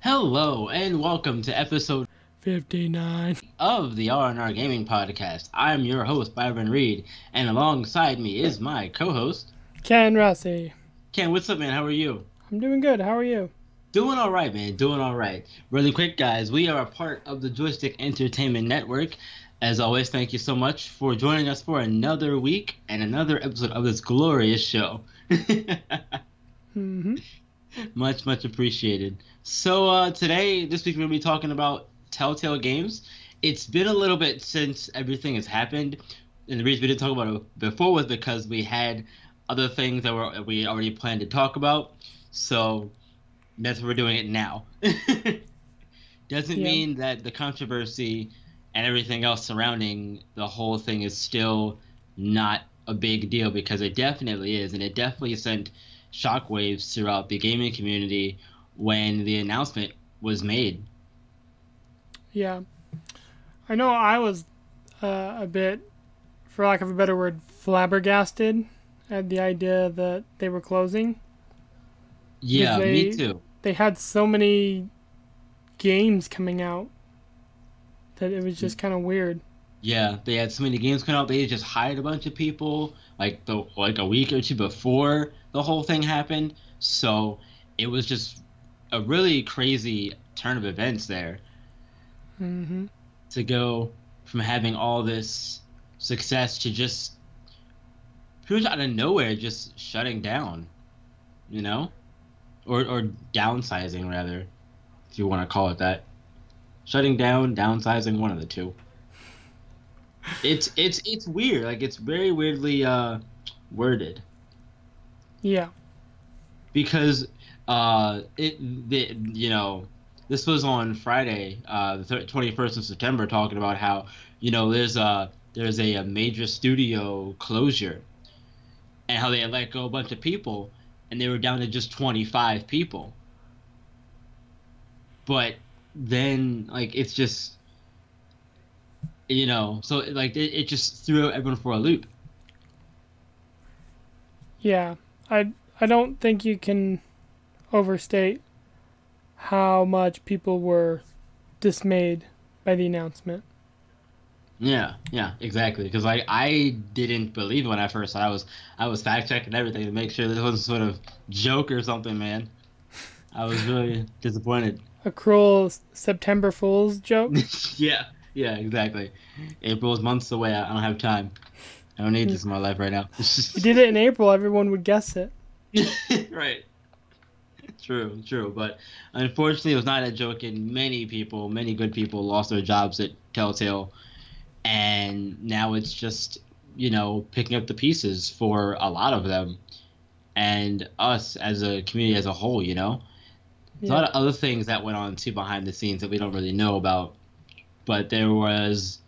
Hello and welcome to episode 59. of the R&R Gaming Podcast. I'm your host Byron Reed, and alongside me is my co-host Ken Rossi. Ken. What's up, man? How are you? I'm doing good. How are you? Doing all right, man. Doing all right. Really quick, guys. We are a part of the Joystick Entertainment Network. As always, thank you so much for joining us for another week and another episode of this glorious show. hmm much, much appreciated. So uh, today, this week, we're going to be talking about Telltale Games. It's been a little bit since everything has happened, and the reason we didn't talk about it before was because we had other things that were we already planned to talk about. So that's why we're doing it now. Doesn't Yeah. mean that the controversy and everything else surrounding the whole thing is still not a big deal because it definitely is, and it definitely sent shockwaves throughout the gaming community when the announcement was made. Yeah. I know I was uh, a bit, for lack of a better word, flabbergasted at the idea that they were closing. Yeah, they- me too. They had so many games coming out that it was just kind of weird. Yeah, they had so many games coming out. They just hired a bunch of people like the like a week or two before the whole thing happened. So it was just a really crazy turn of events there hmm to go from having all this success to just pretty much out of nowhere just shutting down, you know, or or downsizing rather, if you want to call it that. Shutting down, downsizing, one of the two. It's it's it's weird. Like it's very weirdly uh, worded Yeah. because uh it the, you know this was on Friday uh the twenty first of September talking about how you know there's a there's a, a major studio closure and how they had let go a bunch of people and they were down to just 25 people but then like it's just you know so like it, it just threw everyone for a loop Yeah. I I don't think you can overstate how much people were dismayed by the announcement. Yeah, yeah, exactly. Because like I didn't believe when I first saw. it. I was I was fact checking everything to make sure this wasn't sort of joke or something, man. I was really disappointed. A cruel September Fool's joke. yeah, yeah, exactly. April's months away. I I don't have time. I don't need mm. this in my life right now. You did it in April, everyone would guess it. right. True, true. But unfortunately, it was not a joke, and many people, many good people, lost their jobs at Telltale, and now it's just you know picking up the pieces for a lot of them, and us as a community as a whole. You know, there's a lot of other things that went on too behind the scenes that we don't really know about. But there was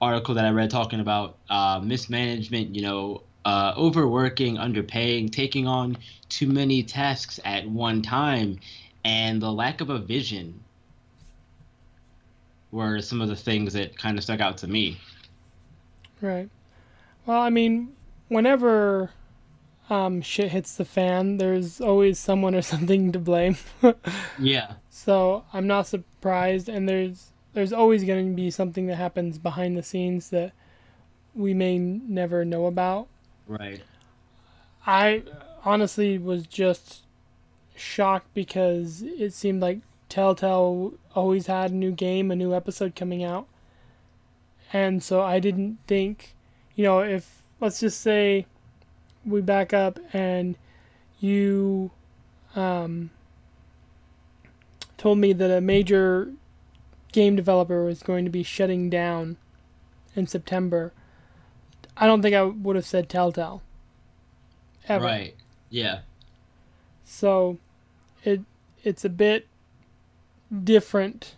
article that I read talking about uh, mismanagement. You know, uh, overworking, underpaying, taking on too many tasks at one time, and the lack of a vision were some of the things that kind of stuck out to me. Right. Well, I mean, whenever um, shit hits the fan, there's always someone or something to blame. Yeah, so I'm not surprised, and there's there's always going to be something that happens behind the scenes that we may never know about. right. I honestly was just shocked because it seemed like Telltale always had a new game, a new episode coming out. And so I didn't think, you know, if, let's just say we back up and you um, told me that a major game developer was going to be shutting down in September, I don't think I would have said Telltale. Ever. Right. Yeah. So it it's a bit different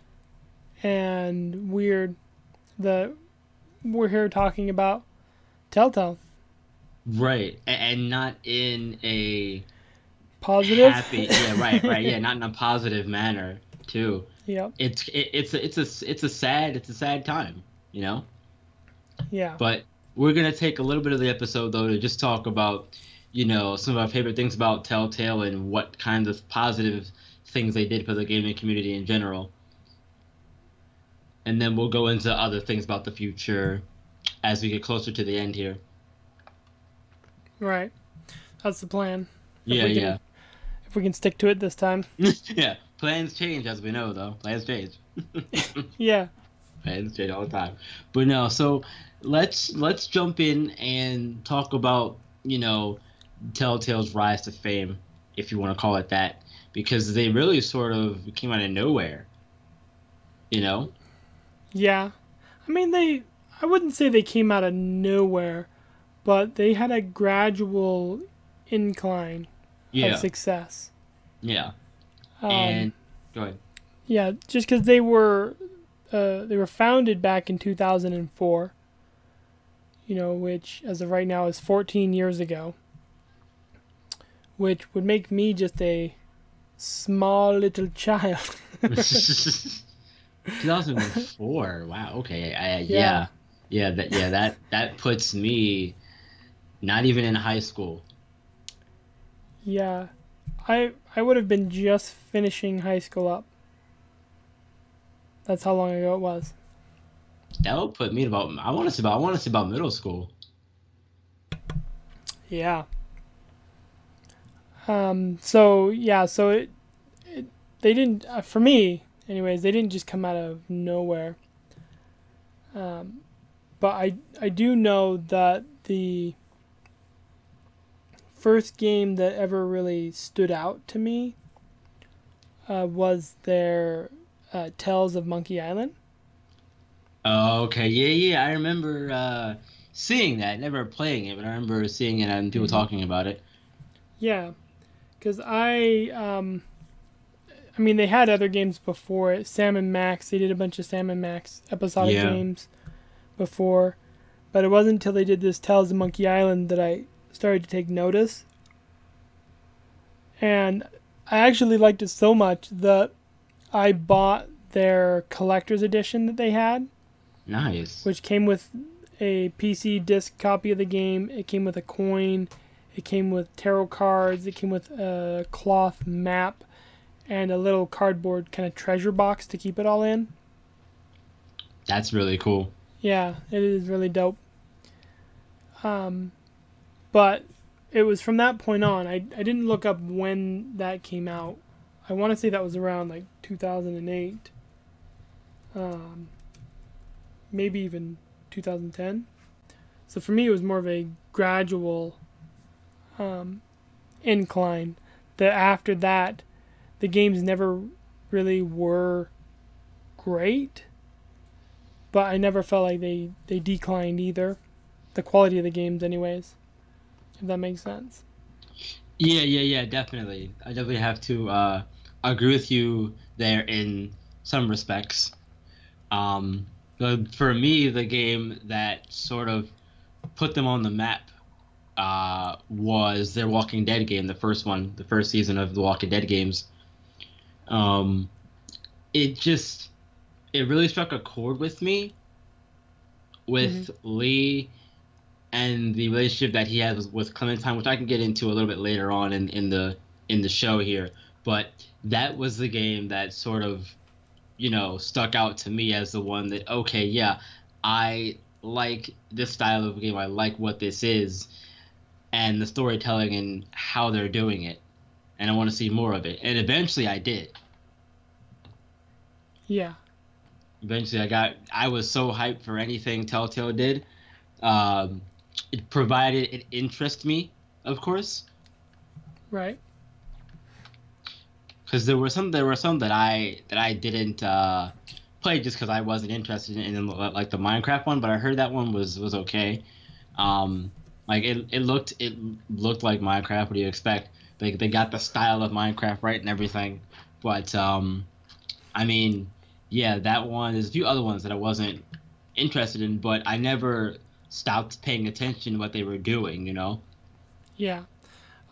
and weird that we're here talking about Telltale. Right. And not in a Positive. happy. Yeah. Right. Right. Yeah. Not in a positive manner too. Yep. It's it, it's a, it's a it's a sad it's a sad time. You know. Yeah. But we're gonna take a little bit of the episode though to just talk about, you know, some of our favorite things about Telltale and what kinds of positive things they did for the gaming community in general. And then we'll go into other things about the future as we get closer to the end here. Right. That's the plan. If Yeah, can- yeah. If we can stick to it this time. yeah. Plans change as we know though. Plans change. Yeah. Plans change all the time. But no, so let's let's jump in and talk about, you know, Telltale's rise to fame, if you want to call it that. Because they really sort of came out of nowhere. You know? Yeah. I mean, they. I wouldn't say they came out of nowhere, but they had a gradual incline Yeah. of success. Yeah. Um, and go ahead. yeah, just because they were, uh, they were founded back in 2004. You know, which as of right now is 14 years ago. Which would make me just a small little child. 2004. Wow. Okay. I, yeah. Yeah. yeah. That. Yeah. That. That puts me not even in high school. Yeah, I I would have been just finishing high school up. That's how long ago it was. That would put me about. I want to say about. I want to say about middle school. Yeah. Um. So yeah. So it, it they didn't uh, for me, anyways. They didn't just come out of nowhere. Um, but I I do know that the first game that ever really stood out to me uh, was their uh, Tales of Monkey Island. Oh, okay. Yeah. Yeah. I remember uh, seeing that. Never playing it, but I remember seeing it and people Mhm. talking about it. Yeah, because I, um, I mean, they had other games before it. Sam and Max, they did a bunch of Sam and Max episodic Yeah. games before, but it wasn't until they did this Tales of Monkey Island that I started to take notice. And I actually liked it so much that I bought their collector's edition that they had Nice. which came with a PC disc copy of the game. It came with a coin. It came with tarot cards. It came with a cloth map and a little cardboard kind of treasure box to keep it all in. That's really cool. Yeah, it is really dope. Um, but it was from that point on. I, I didn't look up when that came out. I want to say that was around like 2008. Um, maybe even 2010. So for me, it was more of a gradual um, incline. That after that, the games never really were great but I never felt like they they declined either. The quality of the games, anyways. If that makes sense. Yeah, yeah, yeah, definitely. I definitely have to uh, agree with you there in some respects. Um, but for me, the game that sort of put them on the map uh, was their Walking Dead game, the first one, the first season of the Walking Dead games. Um, it just, it really struck a chord with me with Lee and the relationship that he has with Clementine, which I can get into a little bit later on in, in the in the show here. But that was the game that sort of, you know, stuck out to me as the one that okay, yeah, I like this style of game. I like what this is, and the storytelling and how they're doing it, and I want to see more of it. And eventually, I did. Yeah. Eventually, I got. I was so hyped for anything Telltale did. Um, it provided it interest me, of course, Right. because there were some there were some that I that I didn't uh, play just because I wasn't interested in, in like the Minecraft one. But I heard that one was was okay. Um, like it, it looked it looked like Minecraft. What do you expect? They they got the style of Minecraft right and everything. But um, I mean, yeah, that one. There's a few other ones that I wasn't interested in, but I never stopped paying attention to what they were doing. You know. Yeah.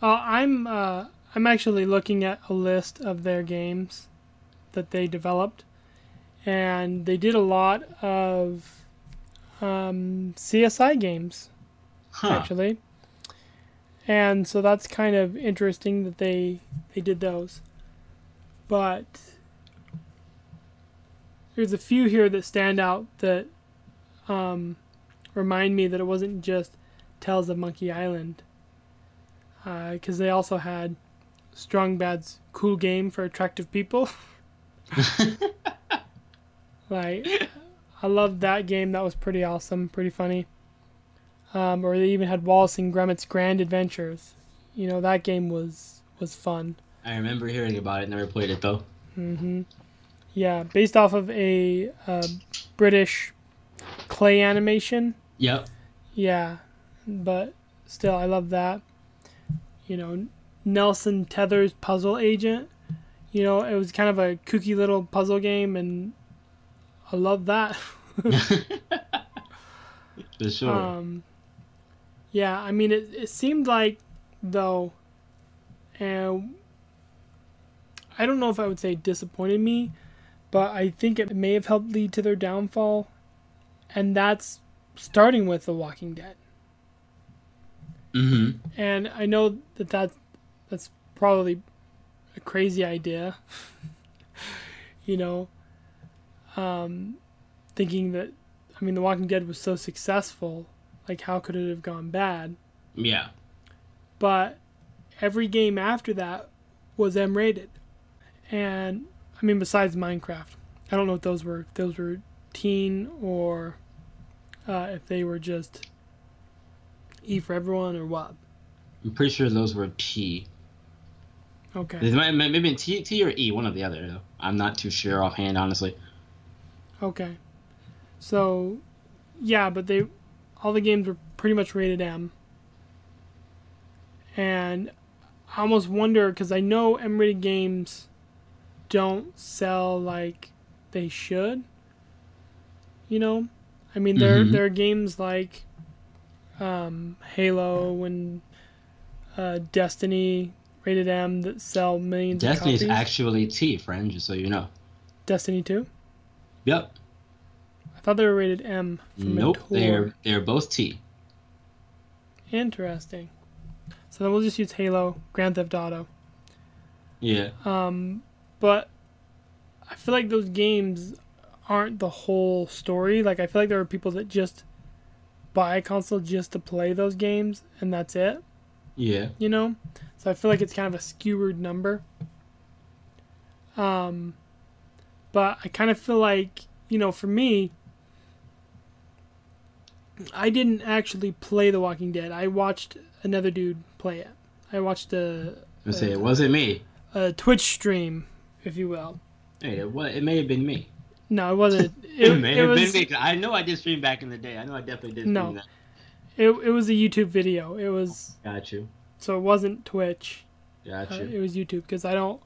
Uh, I'm uh, I'm actually looking at a list of their games that they developed, and they did a lot of um, CSI games Huh. actually, and so that's kind of interesting that they they did those. but there's a few here that stand out that um, remind me that it wasn't just Tales of Monkey Island, because uh, they also had Strong Bad's cool game for attractive people. like, I loved that game. That was pretty awesome, pretty funny. Um, or they even had Wallace and Gromit's Grand Adventures. You know that game was was fun. I remember hearing about it. Never played it though. Mhm. Yeah, based off of a uh, British clay animation. Yep. Yeah, but still, I love that. You know, Nelson Tethers Puzzle Agent. You know, it was kind of a kooky little puzzle game, and I love that. For sure. Um, yeah, I mean, it, it seemed like, though, and I don't know if I would say disappointed me, but I think it may have helped lead to their downfall, and that's starting with The Walking Dead. Mm-hmm. And I know that, that that's probably a crazy idea, you know, um, thinking that, I mean, The Walking Dead was so successful, like, how could it have gone bad? Yeah. But every game after that was M rated. And, I mean, besides Minecraft, I don't know if those were, if those were teen or uh, if they were just E for everyone or what. I'm pretty sure those were T. Okay. It might, maybe T, T or E, one or the other. Though. I'm not too sure offhand, honestly. Okay. So, yeah, but they, all the games were pretty much rated M. And I almost wonder because I know M-rated games don't sell like they should. You know, I mean there Mhm. there are games like um, Halo and uh, Destiny rated M that sell millions Destiny is actually T, friend, just so you know. Destiny two. Yep. I thought they were rated M. For Nope. They're they're both T. Interesting. So then we'll just use Halo, Grand Theft Auto. Yeah. Um, but I feel like those games aren't the whole story. Like I feel like there are people that just buy a console just to play those games, and that's it. Yeah. You know. So I feel like it's kind of a skewered number. Um, but I kind of feel like you know, for me, I didn't actually play The Walking Dead. I watched another dude play it. I watched a, I say it wasn't me. a Twitch stream, if you will. Hey, it, it may have been me. No, it wasn't. It, It, it was been me. 'cause I know I did stream back in the day. I know I definitely did. No. Stream that. it, it was a YouTube video. It was Got you. so it wasn't Twitch. Got Uh, you. it was YouTube because I don't.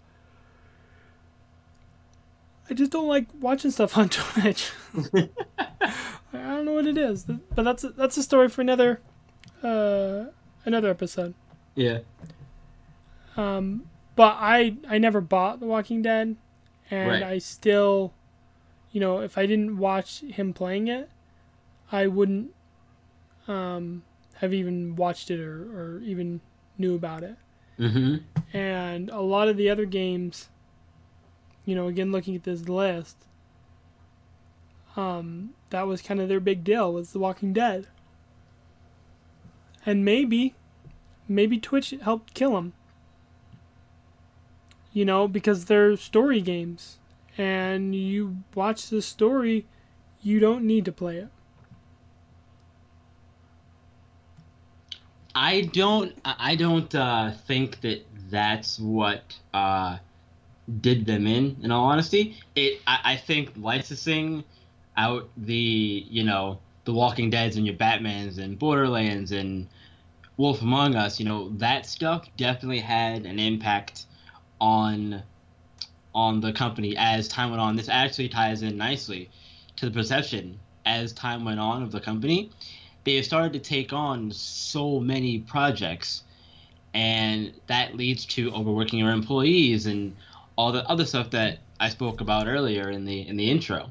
I just don't like watching stuff on Twitch. I don't know what it is, but that's a, that's a story for another uh, another episode. yeah. Um, but I I never bought The Walking Dead, and Right. I still, you know, if I didn't watch him playing it, I wouldn't um, have even watched it or, or even knew about it. Mm-hmm. And a lot of the other games, you know, again looking at this list, um, that was kind of their big deal was The Walking Dead. And maybe, maybe Twitch helped kill them. You know, because they're story games, and you watch the story, you don't need to play it. I don't. I don't uh, think that that's what uh, did them in. In all honesty, it. I, I think licensing out the you know the Walking Dead's and your Batman's and Borderlands and Wolf Among Us. You know that stuff definitely had an impact on on the company as time went on. This actually ties in nicely to the perception as time went on of the company they have started to take on so many projects and that leads to overworking your employees and all the other stuff that I spoke about earlier in the in the intro.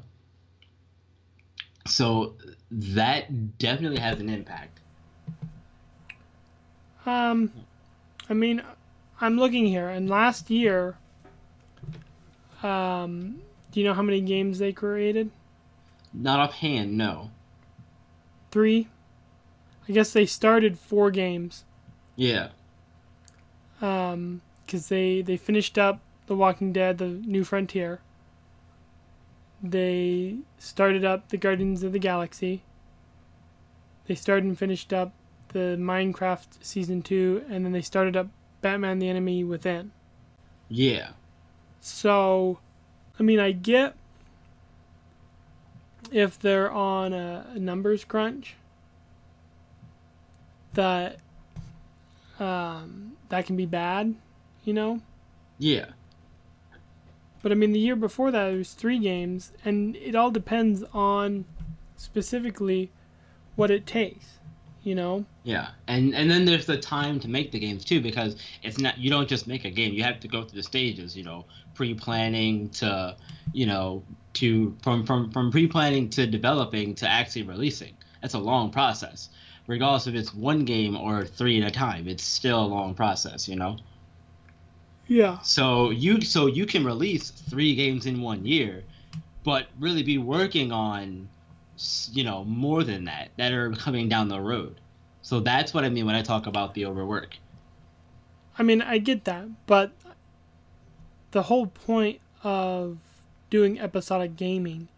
So that definitely has an impact. Um, I mean, I'm looking here, and last year, Um, do you know how many games they created? Not offhand, no. Three. I guess they started four games. Yeah. Um, because they they finished up The Walking Dead: The New Frontier. They started up the Guardians of the Galaxy. They started and finished up the Minecraft season two, and then they started up Batman: The Enemy Within. Yeah. So, I mean, I get if they're on a, numbers crunch that um, that can be bad, you know. Yeah. But I mean, the year before that, there was three games, and it all depends on specifically what it takes, you know. Yeah, and and then there's the time to make the games too, because it's not you don't just make a game. You have to go through the stages, you know, pre-planning to, you know, to from from from pre-planning to developing to actually releasing. That's a long process, regardless if it's one game or three at a time. It's still a long process, you know. Yeah. So you so you can release three games in one year, but really be working on, you know, more than that that are coming down the road. So that's what I mean when I talk about the overwork. I mean, I get that, but the whole point of doing episodic gaming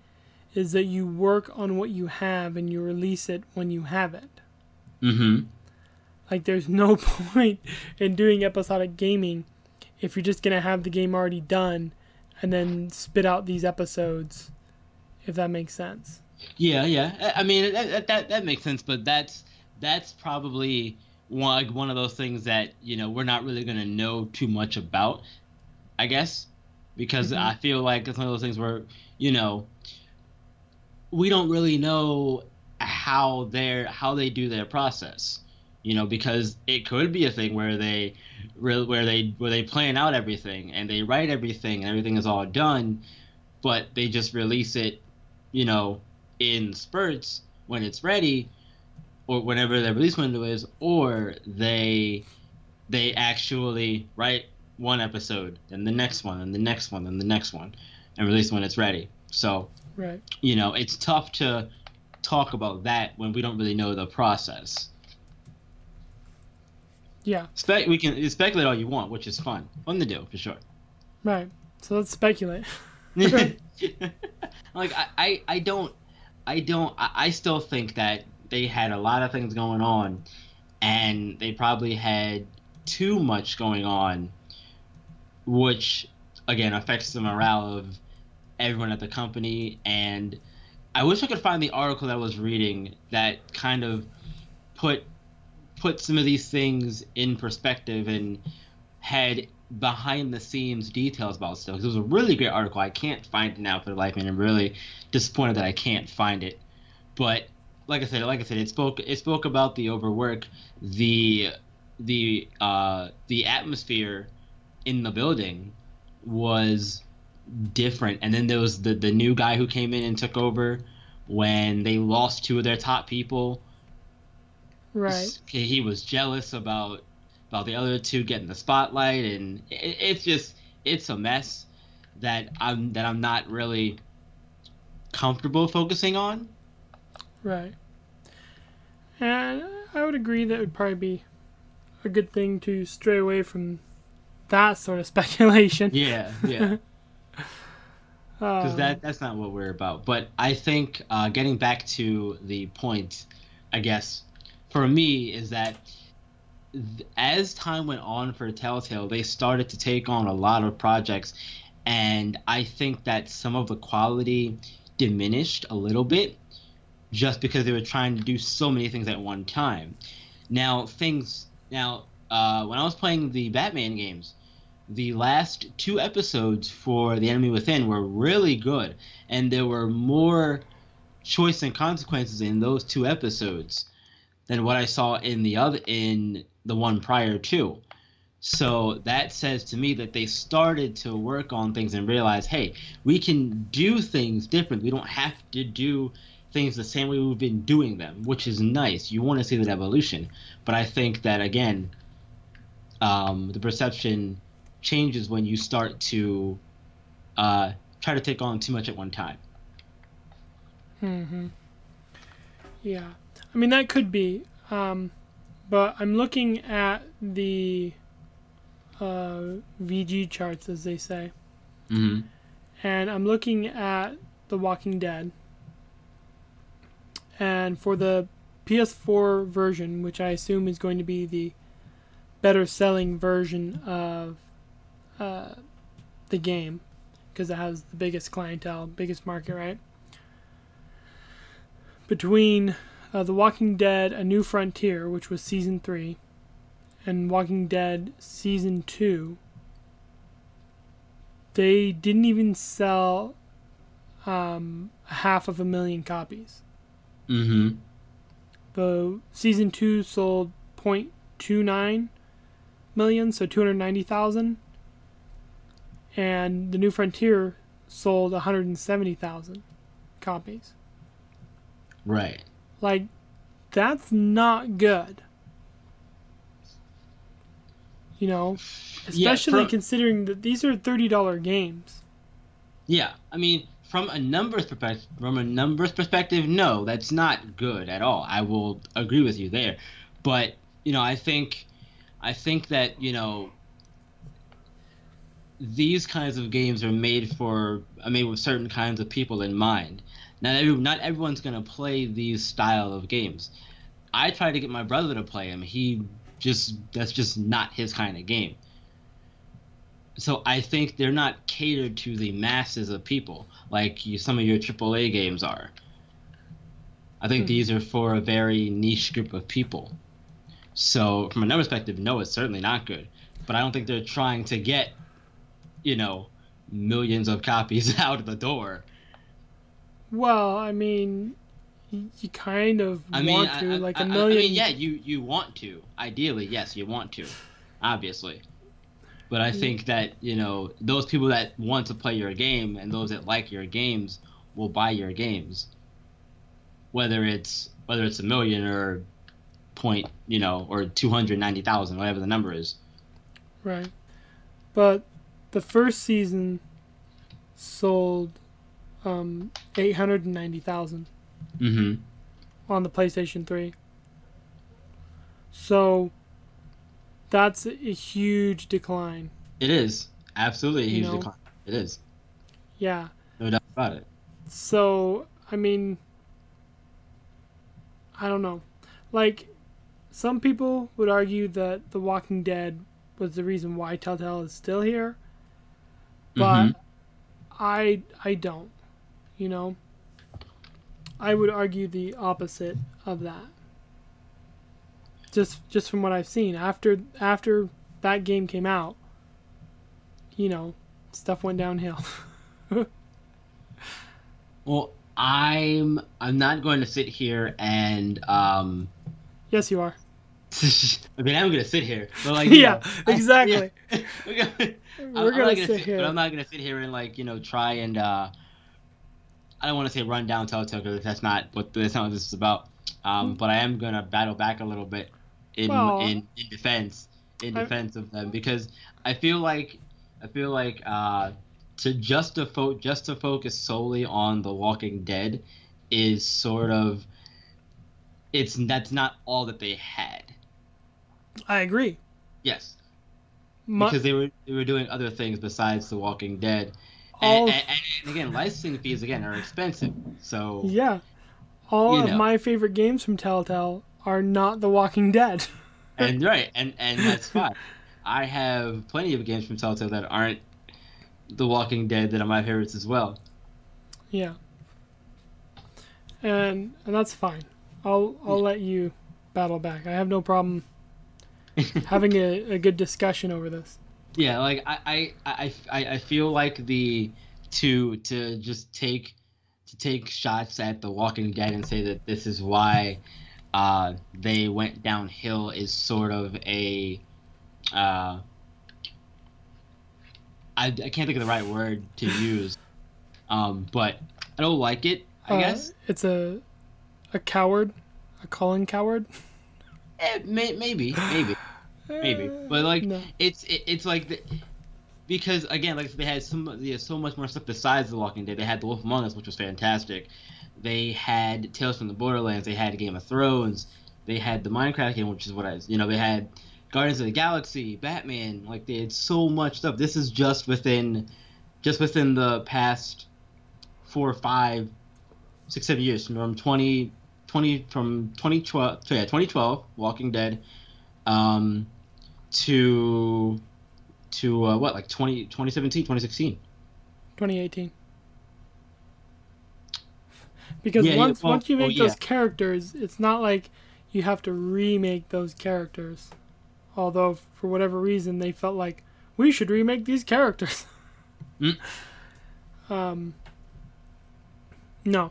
is that you work on what you have and you release it when you have it. Mm-hmm. Like, there's no point in doing episodic gaming if you're just going to have the game already done and then spit out these episodes, if that makes sense. Yeah, yeah. I- mean that, that- that makes sense, but that's that's probably one one of those things that you know we're not really gonna know too much about, I guess, because Mhm. I feel like it's one of those things where you know we don't really know how their how they do their process, you know, because it could be a thing where they re- where they where they plan out everything and they write everything and everything is all done, but they just release it, you know, in spurts when it's ready or whenever their release window is or they they actually write one episode then the next one and the next one and the next one and release when it's ready so Right. you know it's tough to talk about that when we don't really know the process Yeah. Spe- we can speculate all you want which is fun fun to do for sure Right. So let's speculate. like I, I, I don't I don't I, still think that they had a lot of things going on and they probably had too much going on which again affects the morale of everyone at the company and I wish I could find the article that I was reading that kind of put put some of these things in perspective and had behind the scenes details about stuff. It was a really great article. I can't find it now for the life of me, and really disappointed that I can't find it. But like I said, like I said, it spoke it spoke about the overwork, the the uh, the atmosphere in the building was different, and then there was the the new guy who came in and took over when they lost two of their top people. Right. He was jealous about about the other two getting the spotlight, and it, it's just it's a mess that I'm that I'm not really comfortable focusing on. Right. And I would agree that it would probably be a good thing to stray away from that sort of speculation. Yeah, yeah, because Um, that that's not what we're about. But I think uh, getting back to the point, I guess, for me is that th- as time went on for Telltale, they started to take on a lot of projects, and I think that some of the quality diminished a little bit just because they were trying to do so many things at one time. Now things now uh, when I was playing the Batman games, the last two episodes for The Enemy Within were really good, and there were more choice and consequences in those two episodes than what I saw in the other in the one prior to. So that says to me that they started to work on things and realize, hey, we can do things different. We don't have to do things the same way we've been doing them, which is nice. You want to see that evolution, but I think that again, um, the perception changes when you start to uh, try to take on too much at one time. hmm Yeah, I mean that could be, um, but I'm looking at the uh, VG charts, as they say, hmm and I'm looking at The Walking Dead, and for the PS4 version, which I assume is going to be the better selling version of uh, the game, because it has the biggest clientele, biggest market, right? Between uh, The Walking Dead: A New Frontier, which was season three, and Walking Dead season two, they didn't even sell um, half of a million copies. hmm The season two sold 0.29 million, so 290,000. And the New Frontier sold 170,000 copies. Right. Like, that's not good. You know, Yeah, especially from- considering that these are $30 games. Yeah, I mean, from a numbers perspective, from a numbers perspective, no, that's not good at all. I will agree with you there, but you know, I think, I think that you know, these kinds of games are made for, I mean, with certain kinds of people in mind. Not every, not everyone's gonna play these style of games. I tried to get my brother to play them. He just, that's just not his kind of game so I think they're not catered to the masses of people like you, some of your AAA games are. I think Hmm. these are for a very niche group of people. So from another perspective, no, it's certainly not good. But I don't think they're trying to get, you know, millions of copies out of the door. Well, I mean, you kind of I mean, want to, I- like I- a I- million. I mean, yeah, you you want to. Ideally, yes, you want to, obviously. But I think that you know those people that want to play your game and those that like your games will buy your games. Whether it's whether it's a million or point, you know, or two hundred ninety thousand, whatever the number is. Right. But the first season sold um, 890,000 Mm-hmm. on the PlayStation 3. So that's a huge decline. It is absolutely a You huge know? decline. It is Yeah. no doubt about it. So, I mean, I don't know. Like, some people would argue that The Walking Dead was the reason why Telltale is still here, but Mhm. I I don't. You know, I would argue the opposite of that. Just just from what I've seen after after that game came out, you know, stuff went downhill. Well, I'm I'm not going to sit here and um. yes, you are. I mean, I'm gonna sit here, but like, yeah, know, exactly. yeah. We're I'm, gonna, I'm gonna sit sit, here. but I'm not gonna sit here and like you know try and uh, I don't want to say run down Telltale because that's not what that's not what this is about. Um, but I am gonna battle back a little bit in Well, in, in defense in I- defense of them because I feel like I feel like uh, to just to fo- just to focus solely on The Walking Dead is sort of it's that's not all that they had. I agree. Yes, My, because they were they were doing other things besides The Walking Dead. All, And, and, and again, licensing fees again are expensive. So yeah, all of know. my favorite games from Telltale are not The Walking Dead. and right, and and that's fine. I have plenty of games from Telltale that aren't The Walking Dead that are my favorites as well. yeah, and and that's fine. I'll I'll let you battle back. I have no problem having a, a good discussion over this. Yeah, like I, I I I feel like the to to just take to take shots at The Walking Dead and say that this is why uh, they went downhill is sort of a uh, I, I can't think of the right word to use, um, but I don't like it. I Uh, guess it's a a coward, a calling coward. Eh, may, maybe maybe maybe, but like No. it's it, it's like the, because again, like they had so much, they had so much more stuff besides The Walking Dead. They had The Wolf Among Us, which was fantastic. They had Tales from the Borderlands. They had Game of Thrones. They had the Minecraft game, which is what I, you know, they had Guardians of the Galaxy, Batman. Like they had so much stuff. This is just within, just within the past four, five, six, seven years from 20, 20 from 2012, so yeah, 2012, Walking Dead, um, to to uh, what like 20, 2017, 2016. 2018. Because Yeah, yeah, once well- once you make those yeah. characters, it's not like you have to remake those characters. Although for whatever reason they felt like we should remake these characters. Mm. Um. No,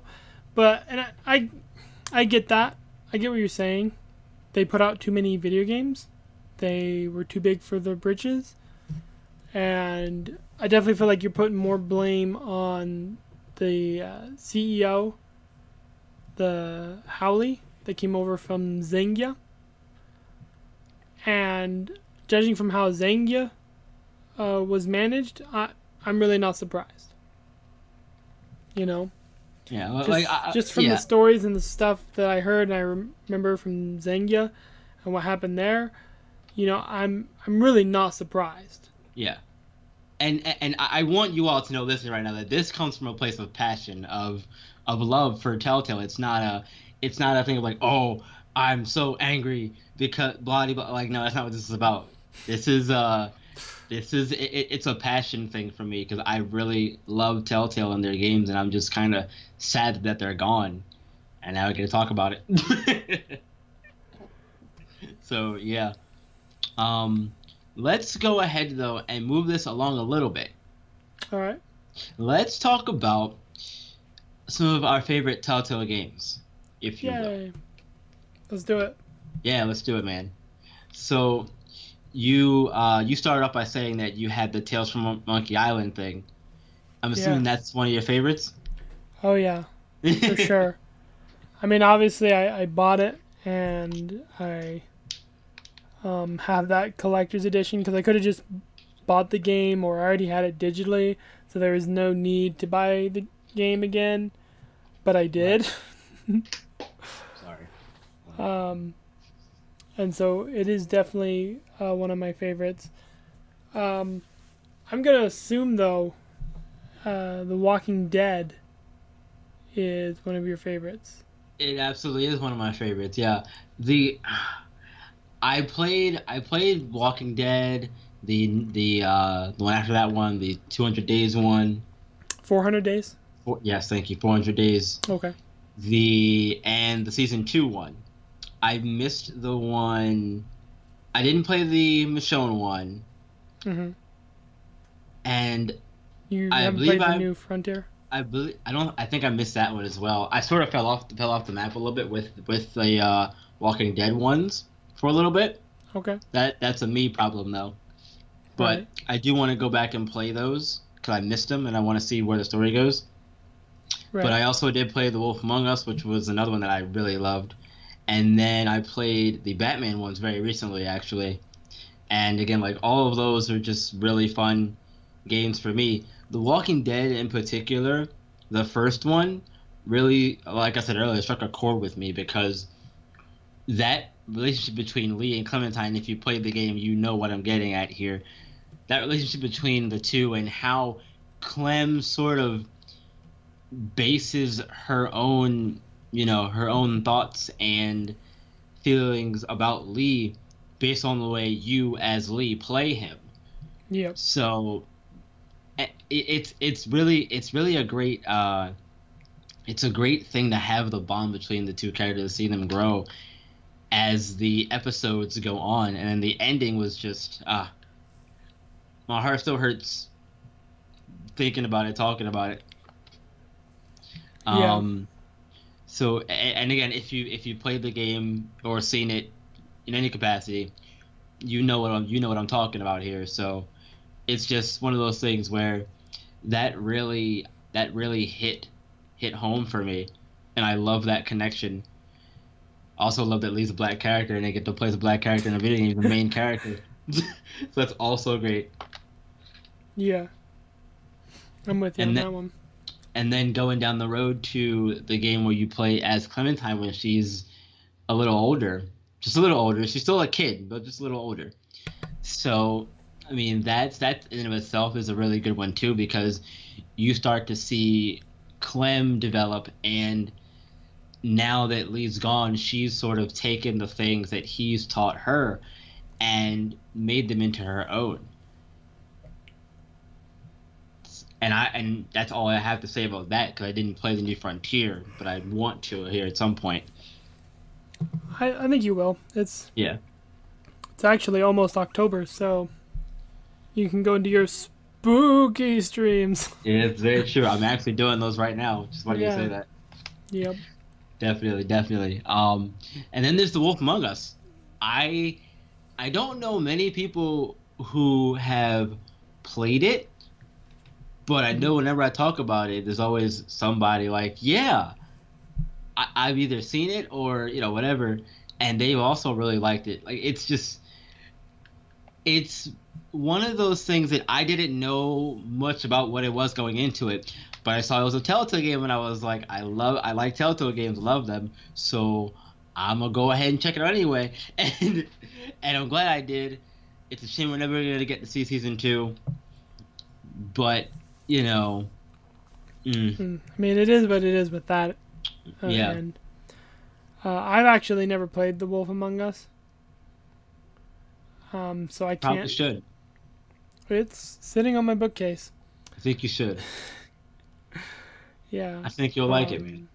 but and I, I I get that. I get what you're saying. They put out too many video games. They were too big for their britches. And I definitely feel like you're putting more blame on the uh, CEO, the Hawley that came over from Zynga. And judging from how Zynga uh, was managed, I, I'm really not surprised. You know? Yeah, well, just, like I, just from yeah. the stories and the stuff that I heard and I rem- remember from Zynga and what happened there, you know, I'm I'm really not surprised. Yeah. And and I want you all to know this right now that this comes from a place of passion of of love for Telltale. It's not a it's not a thing of like, oh, I'm so angry because blah blah. Like no, that's not what this is about. This is uh this is it, it- it's a passion thing for me because I really love Telltale and their games and I'm just kind of sad that they're gone. And now I get to talk about it. so, yeah. Um Let's go ahead though and move this along a little bit. All right. Let's talk about some of our favorite Telltale games, if you will. Yay. Let's do it. Yeah, let's do it, man. So, you uh, you started off by saying that you had the Tales from Mon- Monkey Island thing. I'm assuming that's one of your favorites. Oh yeah, for sure. I mean, obviously, I, I bought it and I um, have that collector's edition because I could have just bought the game or I already had it digitally, so there was no need to buy the game again. But I did. Sorry. Um, and so it is definitely uh, one of my favorites. Um, I'm gonna assume though, uh, The Walking Dead is one of your favorites. It absolutely is one of my favorites. Yeah, the I played I played Walking Dead, the the uh, the one after that one, the 200 Days one. 400 days. Four, yes, thank you. 400 Days. Okay. The and the season two one. I missed the one. I didn't play the Michonne one, hmm and You I haven't believe played the I- new Frontier. I believe I don't. I think I missed that one as well. I sort of fell off fell off the map a little bit with with the uh, Walking Dead ones for a little bit. Okay. That that's a me problem though. But Right. I do want to go back and play those because I missed them and I want to see where the story goes. Right. But I also did play The Wolf Among Us, which was another one that I really loved. And then I played the Batman ones very recently, actually. And again, like all of those are just really fun games for me. The Walking Dead, in particular, the first one, really, like I said earlier, struck a chord with me because that relationship between Lee and Clementine, if you play the game, you know what I'm getting at here. That relationship between the two and how Clem sort of bases her own, you know, her own thoughts and feelings about Lee based on the way you as Lee play him. Yep. So it, it's it's really it's really a great uh, it's a great thing to have the bond between the two characters, see them grow as the episodes go on, and then the ending was just ah, my heart still hurts thinking about it, talking about it. Yeah. Um, so and again, if you if you played the game or seen it in any capacity, you know what I'm you know what I'm talking about here. So it's just one of those things where that really that really hit hit home for me, and I love that connection. Also love that Lee's a black character and they get to play as a black character in a video game, the main character. so that's also great. Yeah. I'm with you And on that- that one. and then going down the road to the game where you play as Clementine when she's a little older, just a little older. She's still a kid, but just a little older. So, I mean, that's that in and of itself is a really good one too because you start to see Clem develop, and now that Lee's gone, she's sort of taken the things that he's taught her and made them into her own and I and that's all I have to say about that because I didn't play the New Frontier, but I want to here at some point. I, I think you will. It's Yeah. it's actually almost October, so you can go into your spooky streams. Yeah, it's very true. I'm actually doing those right now. Just wanted Yeah. to say that. Yep. Definitely, definitely. Um, and then there's the Wolf Among Us. I I don't know many people who have played it, but I know whenever I talk about it, there's always somebody like, yeah, I, I've either seen it or you know whatever, and they've also really liked it. Like it's just, it's one of those things that I didn't know much about what it was going into it, but I saw it was a Telltale game, and I was like, I love, I like Telltale games, love them, so I'm gonna go ahead and check it out anyway, and and I'm glad I did. It's a shame we're never gonna get to see season two, but you know, mm, Mm, I mean, it is what it is with that. Uh, Yeah. And uh, I've actually never played The Wolf Among Us. Um, so I can't. Probably should. It's sitting on my bookcase. I think you should. Yeah. I think you'll like it, Um, man.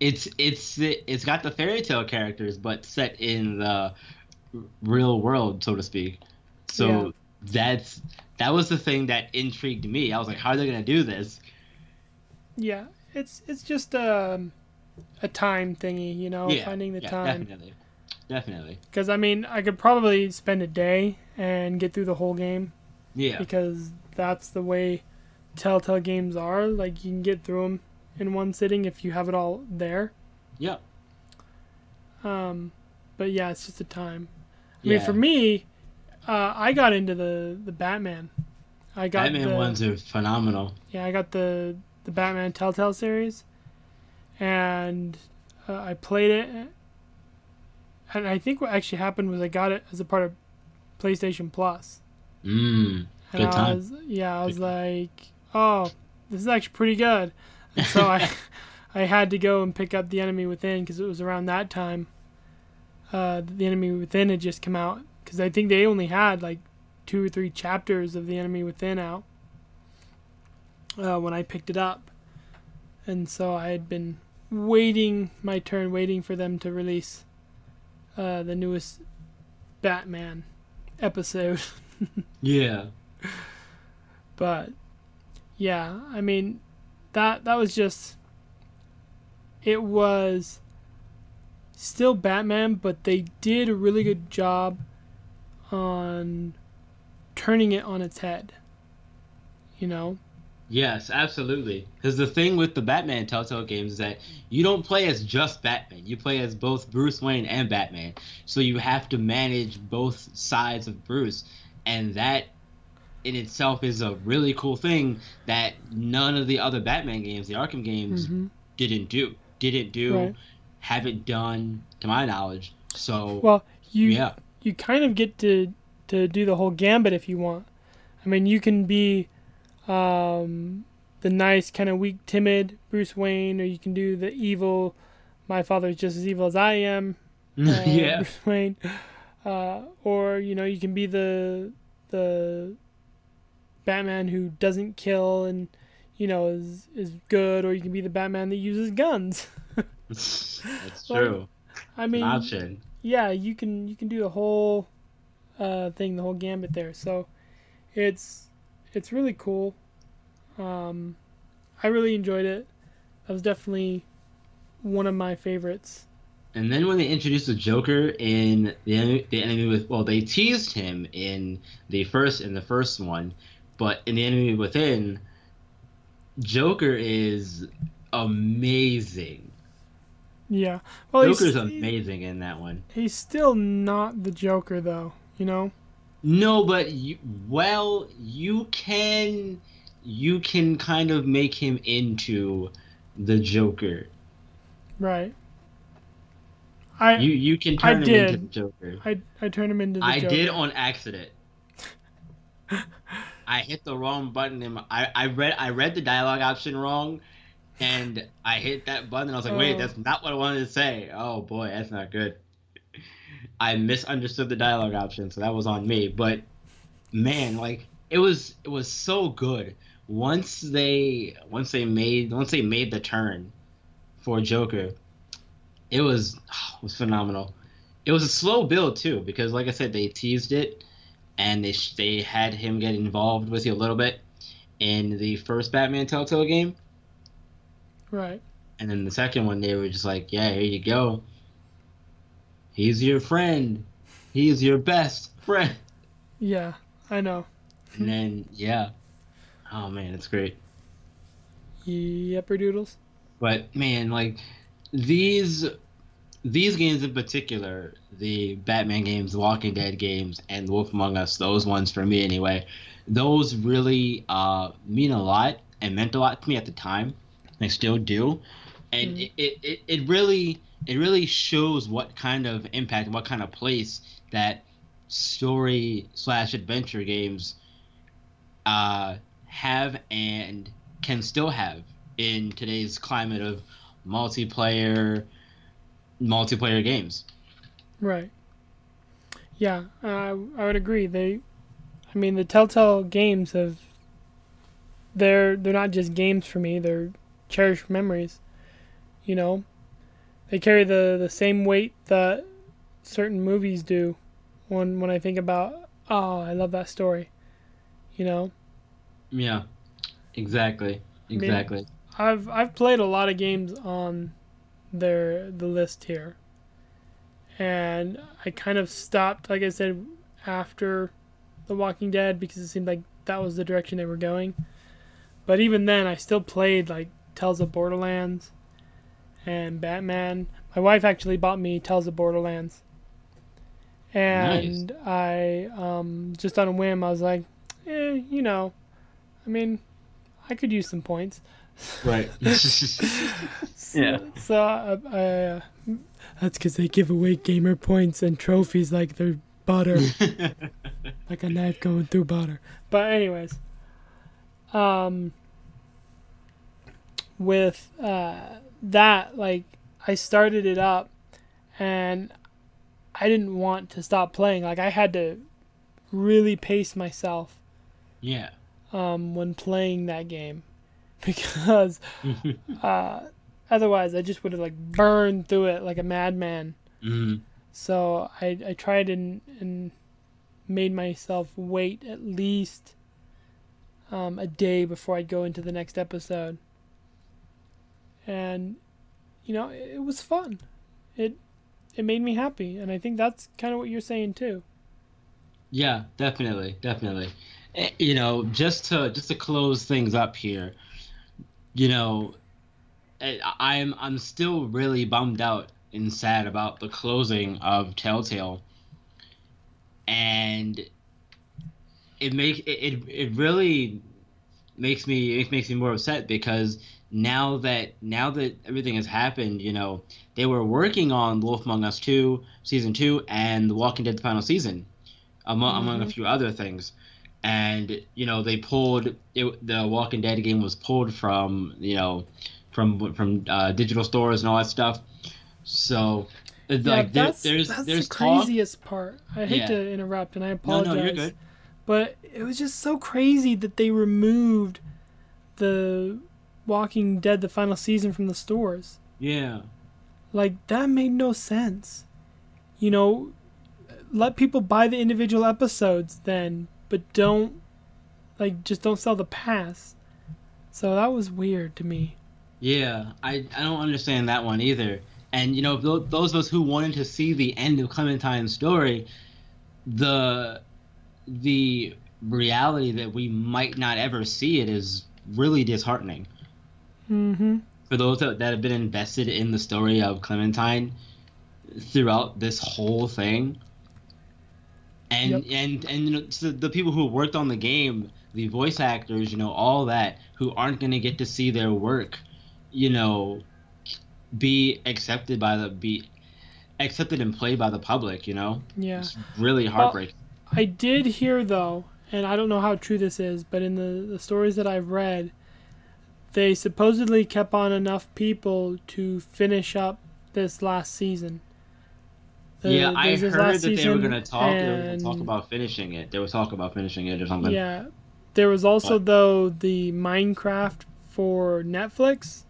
It's it's it's got the fairy tale characters, but set in the real world, so to speak. So Yeah. that's that was the thing that intrigued me. I was like, how are they gonna do this? Yeah. It's it's just um, a time thingy, you know, yeah, finding the yeah, time. definitely, definitely. Because I mean, I could probably spend a day and get through the whole game Yeah, because that's the way Telltale games are. Like you can get through them in one sitting if you have it all there. yeah, Um, but yeah, it's just a time. I yeah. mean, for me, uh, I got into the the Batman. I got Batman the, ones are phenomenal. Yeah, I got the the Batman Telltale series, and uh, I played it. And I think what actually happened was I got it as a part of PlayStation Plus. Mm, And Good I time. was yeah, I was Good like, oh, this is actually pretty good. And so I I had to go and pick up the Enemy Within because it was around that time. Uh, the Enemy Within had just come out because I think they only had like two or three chapters of the Enemy Within out uh, when I picked it up, and so I had been waiting my turn, waiting for them to release uh, the newest Batman episode. yeah, but yeah i mean that that was just it was still batman but they did a really good job on turning it on its head you know yes, absolutely. Because the thing with the Batman Telltale games is that you don't play as just Batman. You play as both Bruce Wayne and Batman. So you have to manage both sides of Bruce, and that in itself is a really cool thing that none of the other Batman games, the Arkham games, Mhm. didn't do. Didn't do. Right. Haven't done, to my knowledge. So well you yeah, you kind of get to to do the whole gambit if you want i mean you can be um the nice kind of weak timid bruce wayne or you can do the evil my father's just as evil as i am uh, yeah, Bruce Wayne, uh, or you know you can be the the Batman who doesn't kill and you know is is good, or you can be the Batman that uses guns. that's Like, true. I An mean, option. yeah, you can you can do the whole uh, thing, the whole gambit there. So it's it's really cool. Um, I really enjoyed it. That was definitely one of my favorites. And then when they introduced the Joker in the enemy, the enemy with well, they teased him in the first in the first one, but in the enemy within, Joker is amazing. Yeah. Well, Joker's amazing in that one. he's still not the Joker though. You know. No, but you, well, you can you can kind of make him into the Joker. Right. I You you can turn I him did. into the Joker. I I turned him into the I Joker. did on accident. I hit the wrong button and my, I, I read I read the dialogue option wrong and I hit that button and I was like, wait, Oh. that's not what I wanted to say. Oh boy, that's not good. I misunderstood the dialogue option, so that was on me. But man, like it was it was so good. Once they once they made once they made the turn for Joker, it was it was phenomenal. It was a slow build too because like I said they teased it and they they had him get involved with you a little bit in the first Batman Telltale game Right. and then the second one they were just like, "Yeah, here you go. He's your friend. He's your best friend." Yeah, I know. And then yeah. Oh man, it's great. Yepper doodles. But man, like these these games in particular, the Batman games, the Walking Dead games, and Wolf Among Us, those ones for me anyway, those really uh, mean a lot and meant a lot to me at the time. They still do, and Mhm. it, it, it, it really it really shows what kind of impact, what kind of place that story slash adventure games uh, have and can still have in today's climate of multiplayer multiplayer games. Right. Yeah, uh, I would agree. They, I mean, the Telltale games have. They're they're not just games for me. They're cherished memories. You know, they carry the the same weight that certain movies do. When when I think about, oh, I love that story. You know, Yeah, exactly, mean- exactly. I've I've played a lot of games on their the list here, and I kind of stopped, like I said, after The Walking Dead because it seemed like that was the direction they were going. But even then, I still played like Tales of Borderlands and Batman. My wife actually bought me Tales of Borderlands, and I um, just on a whim I was like, eh, you know, I mean, I could use some points. Right. So, Yeah. So I, I, uh, that's because they give away gamer points and trophies like they're butter, like a knife going through butter. But anyways, um, with uh, that, like I started it up, and I didn't want to stop playing. Like I had to really pace myself yeah. um, when playing that game because uh, otherwise I just would have like burned through it like a madman. Mhm. So I, I tried and, and made myself wait at least um, a day before I'd go into the next episode. And you know, it, it was fun. It it made me happy, and I think that's kind of what you're saying too. Yeah, definitely, definitely. Eh, You know, just to just to close things up here, you know, I'm I'm still really bummed out and sad about the closing of Telltale, and it make it it, it really makes me it makes me more upset because now that now that everything has happened, you know, they were working on Wolf Among Us 2 season 2 and The Walking Dead the final season among, among a Mhm. few other things. And you know they pulled it, the Walking Dead game was pulled from you know from from uh, digital stores and all that stuff. So Yeah, like there, there's that's there's the talk. craziest part. I hate Yeah. to interrupt, and I apologize. No, no, you're good. But it was just so crazy that they removed the Walking Dead the final season from the stores. Yeah, Like that made no sense. You know, let people buy the individual episodes then, but don't like just don't sell the pass. So that was weird to me. yeah. I I don't understand that one either. And you know tho- those of us who wanted to see the end of Clementine's story, the the reality that we might not ever see it is really disheartening. Mhm. for those that, that have been invested in the story of Clementine throughout this whole thing, and Yep. and and you know, so the people who worked on the game, the voice actors, you know, all that, who aren't going to get to see their work, you know, be accepted by the be accepted and played by the public. You know, Yeah. it's really heartbreaking. I did hear though, and I don't know how true this is, but in the, the stories that I've read, they supposedly kept on enough people to finish up this last season. The- yeah, I heard that they were to talk. They were going to talk and- about finishing it. They were talk about finishing it or something. Yeah. There was also But- though the Minecraft for Netflix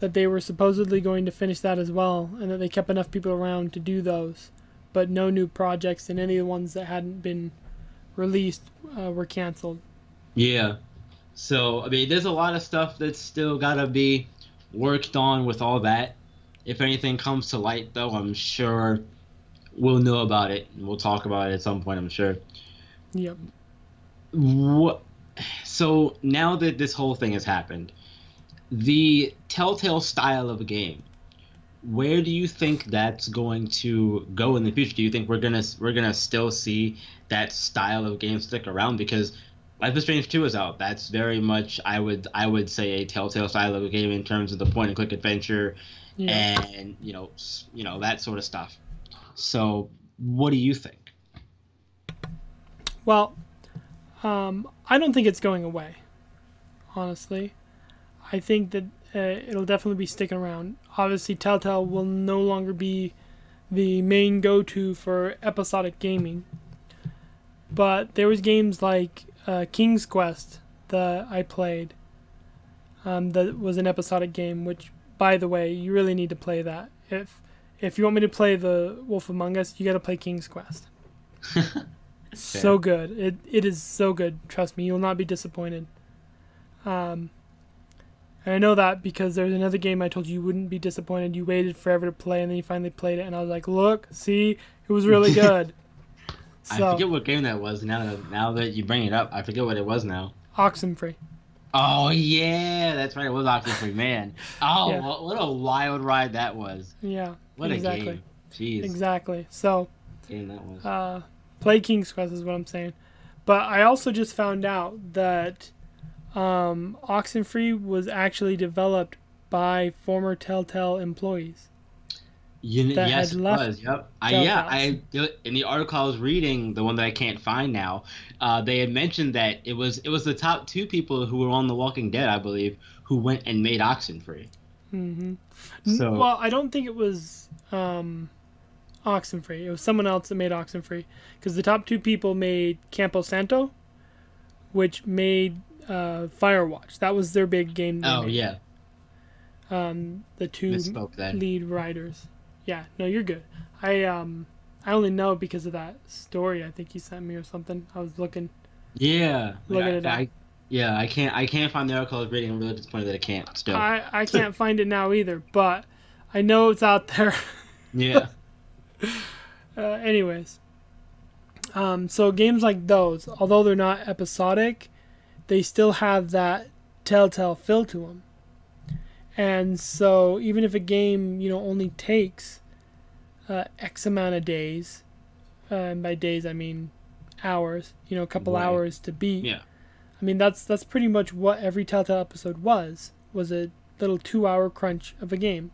that they were supposedly going to finish that as well and that they kept enough people around to do those. But no new projects and any of the ones that hadn't been released uh, were canceled. Yeah. So I mean, there's a lot of stuff that's still gotta be worked on with all that. If anything comes to light, though, I'm sure we'll know about it and we'll talk about it at some point. I'm sure. Yep. What? So now that this whole thing has happened, the Telltale style of a game, where do you think that's going to go in the future? Do you think we're gonna we're gonna still see that style of game stick around? Because Life is Strange 2 is out. That's very much I would I would say a Telltale style of a game in terms of the point and click adventure Yeah. and you know you know that sort of stuff. So what do you think? Well, um, I don't think it's going away. Honestly, I think that uh, it'll definitely be sticking around. Obviously, Telltale will no longer be the main go-to for episodic gaming. But there was games like uh, King's Quest that I played. Um, that was an episodic game, which, by the way, you really need to play that. If if you want me to play the Wolf Among Us, you got to play King's Quest. So good. It it is so good. Trust me, you'll not be disappointed. Um, and I know that because there's another game I told you you wouldn't be disappointed. You waited forever to play, and then you finally played it, and I was like, "Look, see, it was really good." I forget what game that was. Now that now that you bring it up, I forget what it was now. Oxenfree. Oh yeah, that's right. It was Oxenfree, man. Oh, Yeah. what, what a wild ride that was. Yeah, What exactly, a game. Jeez, exactly. So game that was. uh, play King's Quest is what I'm saying. But I also just found out that um, Oxenfree was actually developed by former Telltale employees. You, that yes, had it left was. Yep. I, yeah. I in the article I was reading, the one that I can't find now, uh, they had mentioned that it was it was the top two people who were on The Walking Dead, I believe, who went and made Oxenfree. Mm-hmm. So- well, I don't think it was um, Oxenfree. It was someone else that made Oxenfree because the top two people made Campo Santo, which made uh, Firewatch. That was their big game. Oh made. yeah, Um, the two lead writers. Yeah, no, you're good. I um, I only know because of that story. I think you sent me or something. I was looking. Yeah, Look I, at it up. I, yeah, I can't I can't find the article I was reading. I'm really disappointed that I can't still. I I can't find it now either, but I know it's out there. yeah. Uh, anyways, um, so games like those, although they're not episodic, they still have that telltale feel to them. And so, even if a game, you know, only takes uh, X amount of days, uh, and by days I mean hours, you know, a couple Right. hours to beat. Yeah. I mean, that's that's pretty much what every Telltale episode was. Was a little two-hour crunch of a game.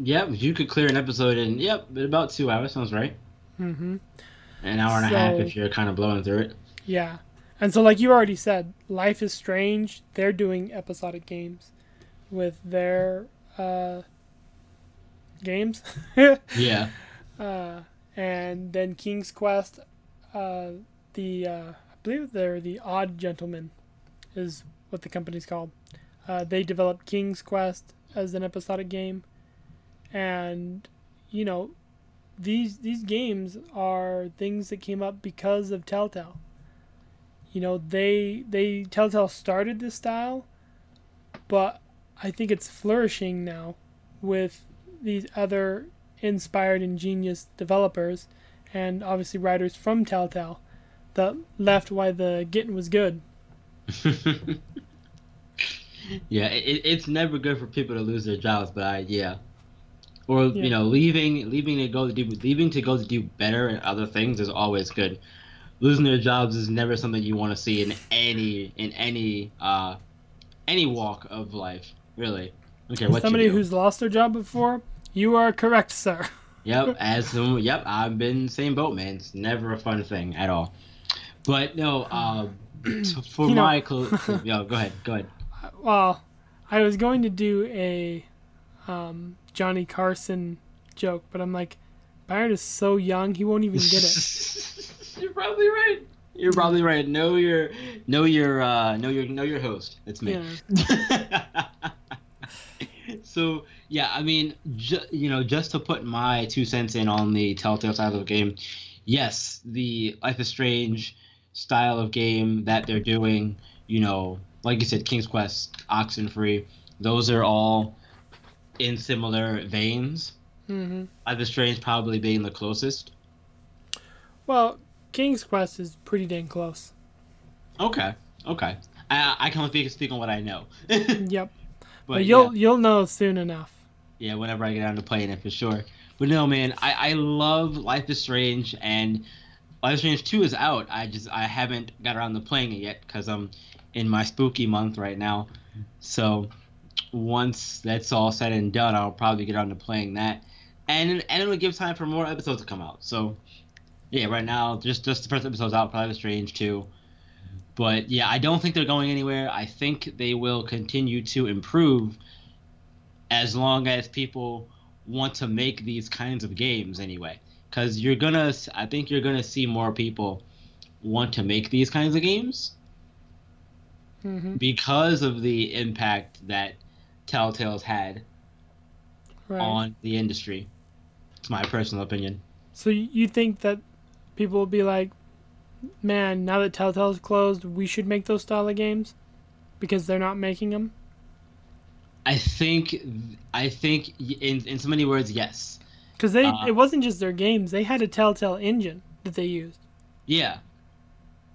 Yep, you could clear an episode in yep, about two hours sounds right. Mm-hmm. An hour and a half if you're kind of blowing through it. Yeah. And so, like you already said, Life is Strange, they're doing episodic games with their uh, games. Yeah. uh, and then King's Quest, uh, the, uh, I believe they're the Odd Gentlemen, is what the company's called. Uh, they developed King's Quest as an episodic game. And, you know, these these games are things that came up because of Telltale. You know they they telltale started this style but i think it's flourishing now with these other inspired ingenious developers and obviously writers from telltale that left why the getting was good. Yeah, it, it's never good for people to lose their jobs, but I yeah, or Yeah. you know leaving leaving to go to do leaving to go to do better at other things is always good. Losing their jobs is never something you want to see in any in any uh any walk of life, really. Okay, what somebody who's lost their job before, you are correct, sir. Yep, as yep, I've been same boat, man. It's never a fun thing at all. But no, uh, for You know- my cl- yo, go ahead, go ahead. Well, I was going to do a um, Johnny Carson joke, but I'm like, Byron is so young, he won't even get it. You're probably right. You're probably right. Know your, know your, uh, know your, know your host. It's me. Yeah. so yeah, I mean, ju- you know, just to put my two cents in on the Telltale side of the game, yes, the Life is Strange style of game that they're doing, you know, like you said, King's Quest, Oxenfree, those are all in similar veins. hmm Life is Strange probably being the closest. Well, King's Quest is pretty dang close. Okay, okay. I I can only speak, on what I know. Yep. but But, you'll you'll know soon enough. Yeah, whenever I get down to playing it for sure. But no, man, I, I love Life is Strange, and Life is Strange 2 is out. I just I haven't got around to playing it yet because I'm in my spooky month right now. So once that's all said and done, I'll probably get around to playing that, and and it'll give time for more episodes to come out. So yeah, right now just just the first episode's out, is Strange too. But yeah, I don't think they're going anywhere. I think they will continue to improve as long as people want to make these kinds of games anyway because you're gonna i think you're gonna see more people want to make these kinds of games hmm because of the impact that telltale's had Right. on the industry it's my personal opinion So you think that people will be like, man, now that Telltale's closed, we should make those style of games because they're not making them? i think i think in, in so many words yes Because they Uh, it wasn't just their games; they had a Telltale engine that they used. yeah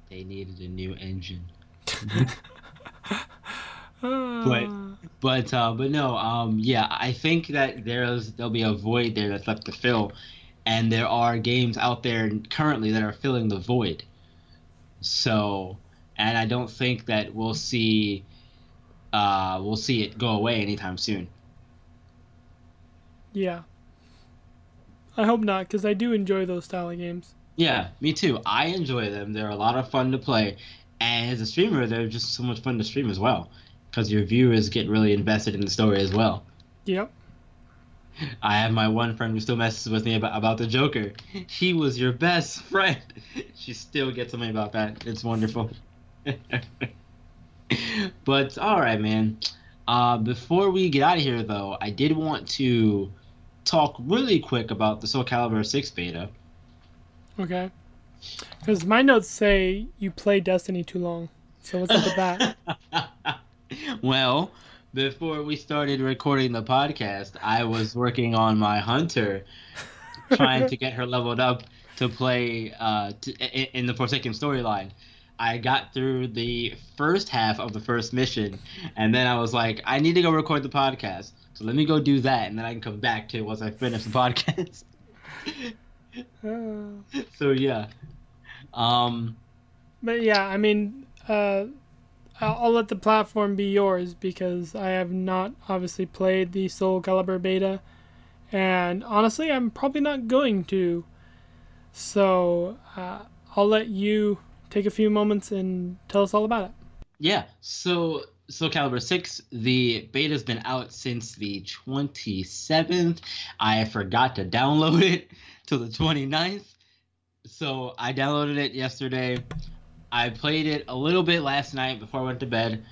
they needed a new engine Ah. But uh, but no, um, yeah, I think that there's there'll be a void there that's left to fill, and there are games out there currently that are filling the void. So, and I don't think that we'll see, uh, we'll see it go away anytime soon. yeah. I hope not, because I do enjoy those style of games. Yeah, me too. I enjoy them. They're a lot of fun to play, and as a streamer, they're just so much fun to stream as well, because your viewers get really invested in the story as well. Yep. I have my one friend who still messes with me about, about the Joker. He was your best friend. She still gets me about that. It's wonderful. but all right, man. Uh, before we get out of here, though, I did want to talk really quick about the Soul Calibur 6 beta. Okay. Because my notes say you play Destiny too long. So what's up with that? well, before we started recording the podcast, I was working on my hunter, trying to get her leveled up to play uh, to, in, the Forsaken storyline. I got through the first half of the first mission, and then I was like, I need to go record the podcast. So let me go do that, and then I can come back to it once I finish the podcast. So yeah, um, but yeah, I mean, uh, I'll, let the platform be yours because I have not obviously played the Soul Calibur beta, and honestly, I'm probably not going to. So uh, I'll let you take a few moments and tell us all about it. Yeah, so Soul Calibur 6, the beta's been out since the 27th. I forgot to download it till the 29th. So I downloaded it yesterday. I played it a little bit last night before I went to bed.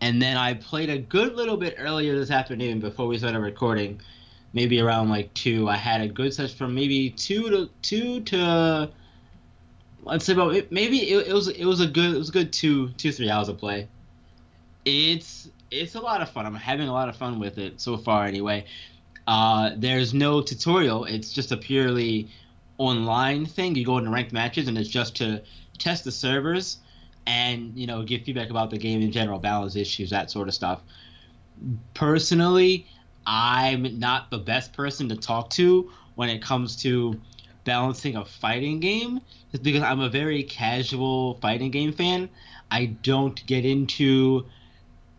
And then I played a good little bit earlier this afternoon before we started recording. Maybe around like 2. I had a good session from maybe 2 to 2 to let's say about maybe it, it was it was a good it was a good two two three hours of play. It's it's a lot of fun. I'm having a lot of fun with it so far. Anyway, uh, there's no tutorial. It's just a purely online thing. You go into ranked matches, and it's just to test the servers and you know give feedback about the game in general, balance issues, that sort of stuff. Personally, I'm not the best person to talk to when it comes to balancing a fighting game, just because I'm a very casual fighting game fan. I don't get into,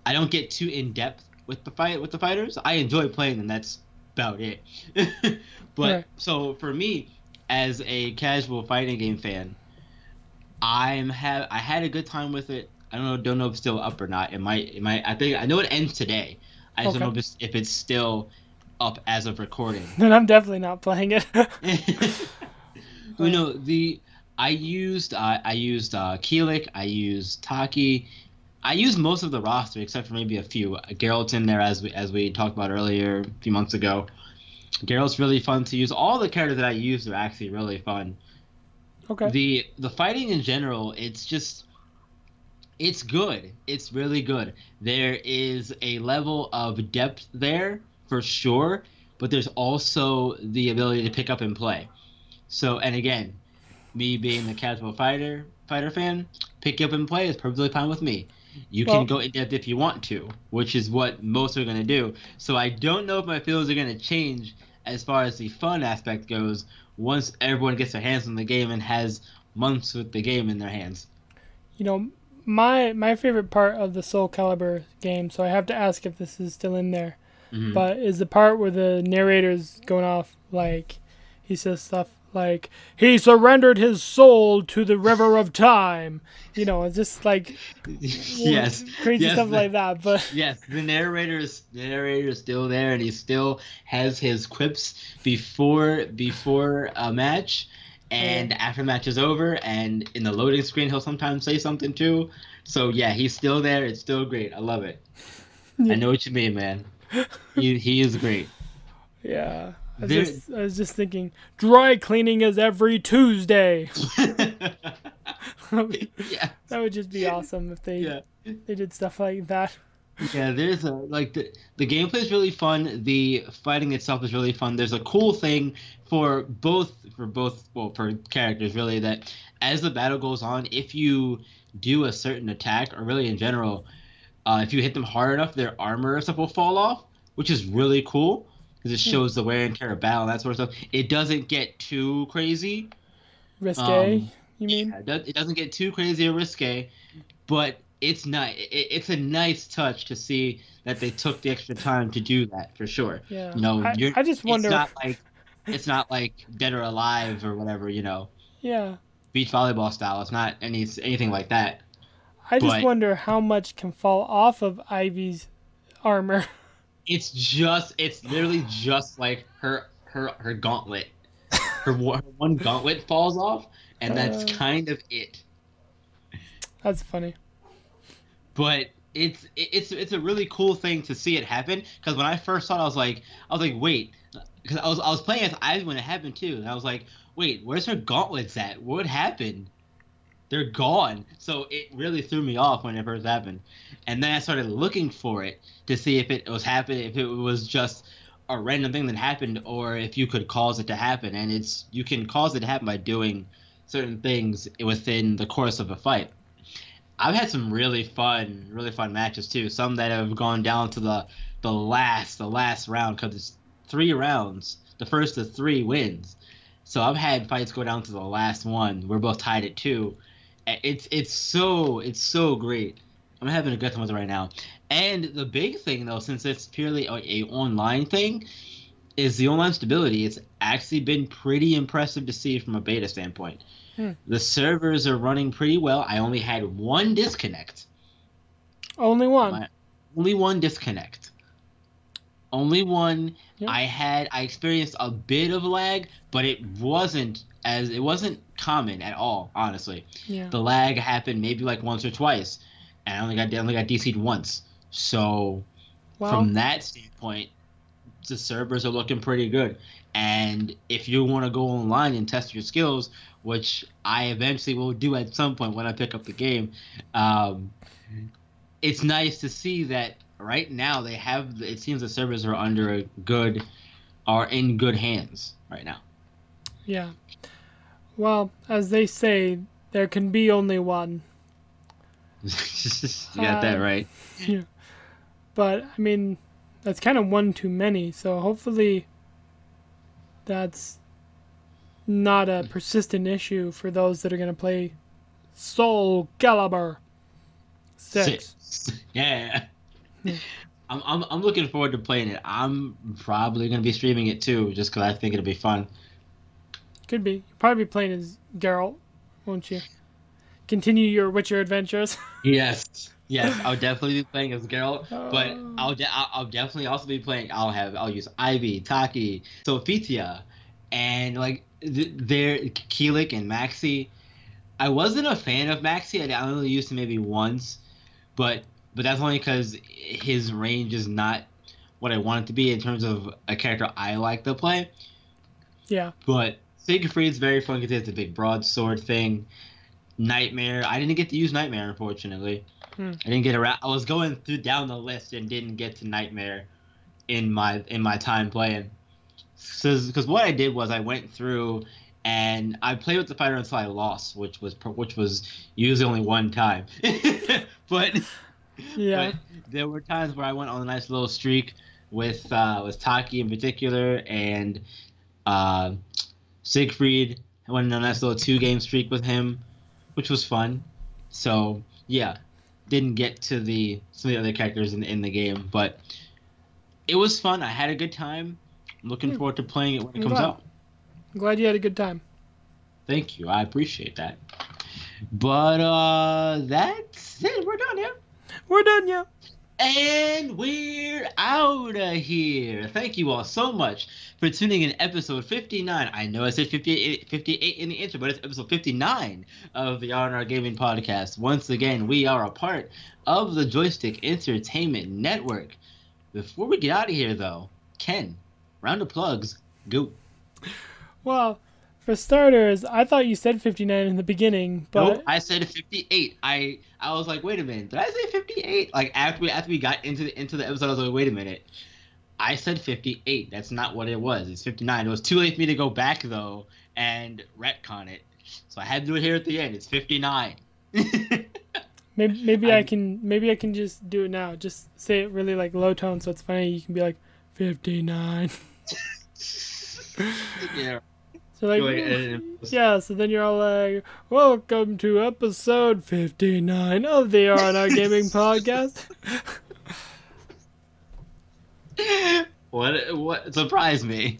I don't get too in depth with the fight with the fighters. I enjoy playing them. That's about it. but right. so for me, as a casual fighting game fan, I'm have I had a good time with it. I don't know don't know if it's still up or not. It might it might I think I know it ends today. I just okay. don't know if it's, if it's still up as of recording. Then I'm definitely not playing it. you know the I used uh, I used uh, Kilik, I used Taki, I used most of the roster except for maybe a few. Geralt's in there as we as we talked about earlier a few months ago. Geralt's really fun to use. All the characters that I used are actually really fun. Okay. The the fighting in general, it's just it's good. It's really good. There is a level of depth there for sure, but there's also the ability to pick up and play. So, and again, me being the casual fighter fighter fan, pick up and play is perfectly fine with me. You well, can go in depth if you want to, which is what most are going to do. So I don't know if my feelings are going to change as far as the fun aspect goes once everyone gets their hands on the game and has months with the game in their hands. You know, my my favorite part of the Soul Calibur game, so I have to ask if this is still in there, mm-hmm. but is the part where the narrator's going off like he says stuff like he surrendered his soul to the river of time. You know it's just like yes. crazy yes, stuff the, like that but yes the narrator is the narrator is still there and he still has his quips before before a match. And yeah. after match is over and in the loading screen he'll sometimes say something too. So yeah he's still there. It's still great. I love it. Yeah. i know what you mean man. He, he is great. Yeah I was, just, I was just thinking, dry cleaning is every Tuesday. yeah. That would just be awesome if they yeah. they did stuff like that. Yeah, there's a like the the gameplay is really fun. The fighting itself is really fun. There's a cool thing for both for both well for characters really that as the battle goes on, if you do a certain attack or really in general, uh, if you hit them hard enough, their armor or stuff will fall off, which is really cool because it hmm. shows the wear and tear of battle and that sort of stuff. It doesn't get too crazy. Risque, um, you mean? Yeah, it doesn't get too crazy or risque, but it's not. it's a nice touch to see that they took the extra time to do that for sure. Yeah. You know, I, I just wonder. It's not like it's not like Dead or Alive or whatever. You know. Yeah. Beach volleyball style. It's not any anything like that. I just but, wonder how much can fall off of Ivy's armor. it's just it's literally just like her her her gauntlet. Her, one gauntlet falls off, and that's uh, kind of it. That's funny. But it's it's it's a really cool thing to see it happen because when I first saw it, I was like I was like wait because I was I was playing as Ivy when it happened too, and I was like wait where's her gauntlets at? What happened? They're gone. So it really threw me off when it first happened, and then I started looking for it to see if it was happening, if it was just a random thing that happened, or if you could cause it to happen. And it's you can cause it to happen by doing certain things within the course of a fight. I've had some really fun, really fun matches too. Some that have gone down to the the last, the last round because it's three rounds. The first of three wins. So I've had fights go down to the last one. We're both tied at two. It's it's so it's so great. I'm having a good time with it right now. And the big thing, though, since it's purely a, a online thing, is the online stability. It's actually been pretty impressive to see from a beta standpoint. Hmm. The servers are running pretty well. I only had one disconnect. Only one. My, only one disconnect. Only one. Yep. I had I experienced a bit of lag, but it wasn't as it wasn't common at all. Honestly, yeah. the lag happened maybe like once or twice and I only got I only got DC'd once. So from that standpoint, the servers are looking pretty good. And if you want to go online and test your skills, which I eventually will do at some point when I pick up the game, um, it's nice to see that right now they have. It seems the servers are under a good, are in good hands right now. Yeah. Well, as they say, there can be only one. you got that um, right. Yeah. But I mean, that's kind of one too many. So hopefully, that's not a persistent issue for those that are going to play Soul Calibur Six. Six. Yeah. I'm, I'm, I'm looking forward to playing it. I'm probably going to be streaming it too, just because I think it'll be fun. Could be. You'll probably be playing as Geralt, won't you? Continue your Witcher adventures. yes. Yes, I'll definitely be playing as Geralt, but Oh. I'll de- I'll definitely also be playing. I'll have I'll use Ivy, Taki, Sophitia, and like th- they're Kilik and Maxi. I wasn't a fan of Maxi. I only used him maybe once, but but that's only because his range is not what I want it to be in terms of a character I like to play. yeah. But Siegfried's very fun because it's a big broadsword thing. Nightmare. I didn't get to use Nightmare, unfortunately. Hmm. I didn't get around. I was going through down the list and didn't get to Nightmare in my in my time playing. Because what I did was I went through and I played with the fighter until I lost, which was which was usually only one time. but Yeah. but there were times where I went on a nice little streak with uh, with Taki in particular and uh, Siegfried. I went on a nice little two game streak with him, which was fun. So yeah, didn't get to the some of the other characters in in the game, but it was fun. I had a good time. I'm looking Hmm. forward to playing it when it I'm comes glad. out. I'm glad you had a good time. Thank you. I appreciate that. But uh that's it. We're done here. We're done, yeah. And we're out of here. Thank you all so much for tuning in episode 59. I know I said 58, 58 in the intro, but it's episode 59 of the R&R Gaming Podcast. Once again, we are a part of the Joystick Entertainment Network. Before we get out of here, though, Ken, round of plugs, go. Well, for starters, I thought you said 59 in the beginning, but Nope, I said 58. I I was like, wait a minute, did I say 58? Like after we after we got into the into the episode, I was like, wait a minute. I said 58. That's not what it was. It's 59. It was too late for me to go back though and retcon it. So I had to do it here at the end. It's 59. maybe maybe I I'm- can maybe I can just do it now. Just say it really like low tone so it's funny. You can be like 59. yeah. So like ahead. yeah, so then you're all like, "Welcome to episode 59 of the R&R Gaming Podcast." what what surprised me?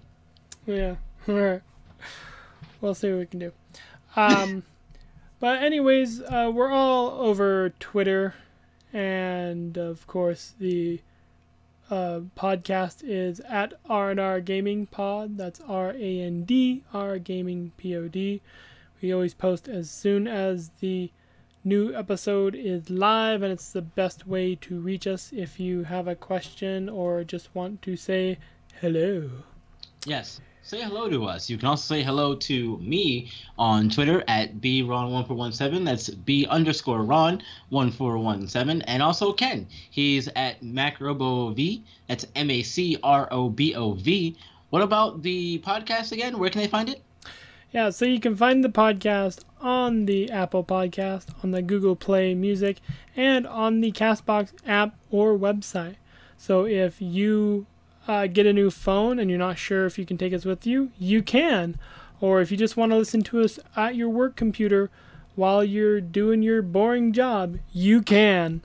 Yeah. Alright. We'll see what we can do. Um, but anyways, uh, we're all over Twitter, and of course the uh, podcast is at R and R Gaming Pod. That's R A N D R Gaming P O D. We always post as soon as the new episode is live, and it's the best way to reach us if you have a question or just want to say hello. Yes. Say hello to us. You can also say hello to me on Twitter at bron1417. That's b underscore ron1417. And also Ken. He's at macrobov. That's M A C R O B O V. What about the podcast again? Where can they find it? Yeah, so you can find the podcast on the Apple Podcast, on the Google Play Music, and on the Castbox app or website. So if you uh, get a new phone and you're not sure if you can take us with you, you can. Or if you just want to listen to us at your work computer while you're doing your boring job, you can.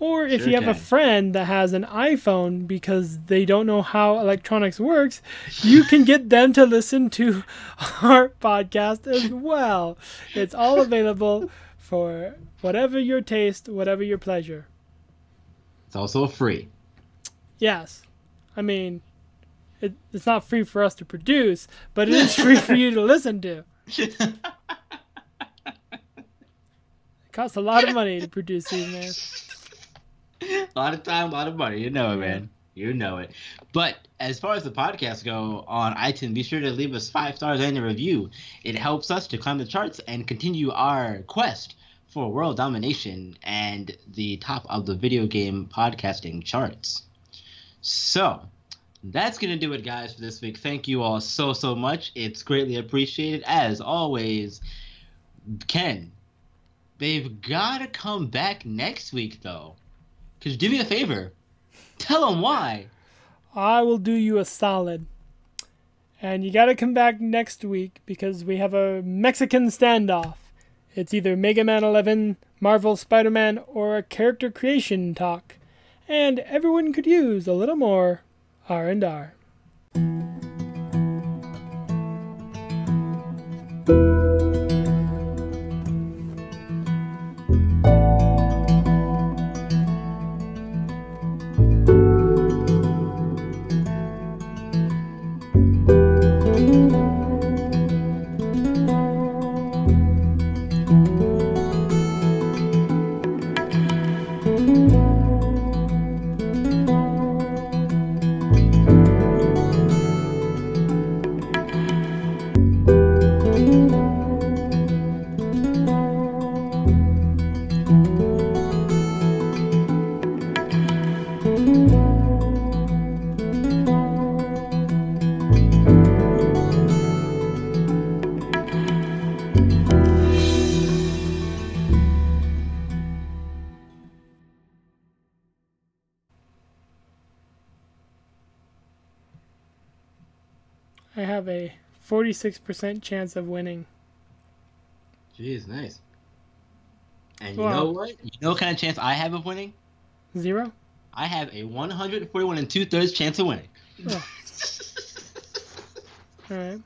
Or if Sure you have a friend that has an iPhone because they don't know how electronics works, you can get them to listen to our podcast as well. It's all available for whatever your taste, whatever your pleasure. It's also free. Yes. I mean, it, it's not free for us to produce, but it is free for you to listen to. It costs a lot of money to produce these, man. a lot of time, a lot of money. You know it, man. You know it. But as far as the podcast go on iTunes, be sure to leave us five stars and a review. It helps us to climb the charts and continue our quest for world domination and the top of the video game podcasting charts. So that's gonna do it, guys, for this week. Thank you all so so much. It's greatly appreciated. As always, Ken, they've gotta come back next week though. Cause do me a favor, Tell them why. I will do you a solid. And you gotta come back next week because we have a Mexican standoff. It's either Mega Man 11, Marvel Spider Man, or a character creation talk. And everyone could use a little more R&R. 46% chance of winning. Jeez, nice. And you Well- know what? You know what kind of chance I have of winning? Zero? I have a 141 and two thirds chance of winning. Oh. Alright.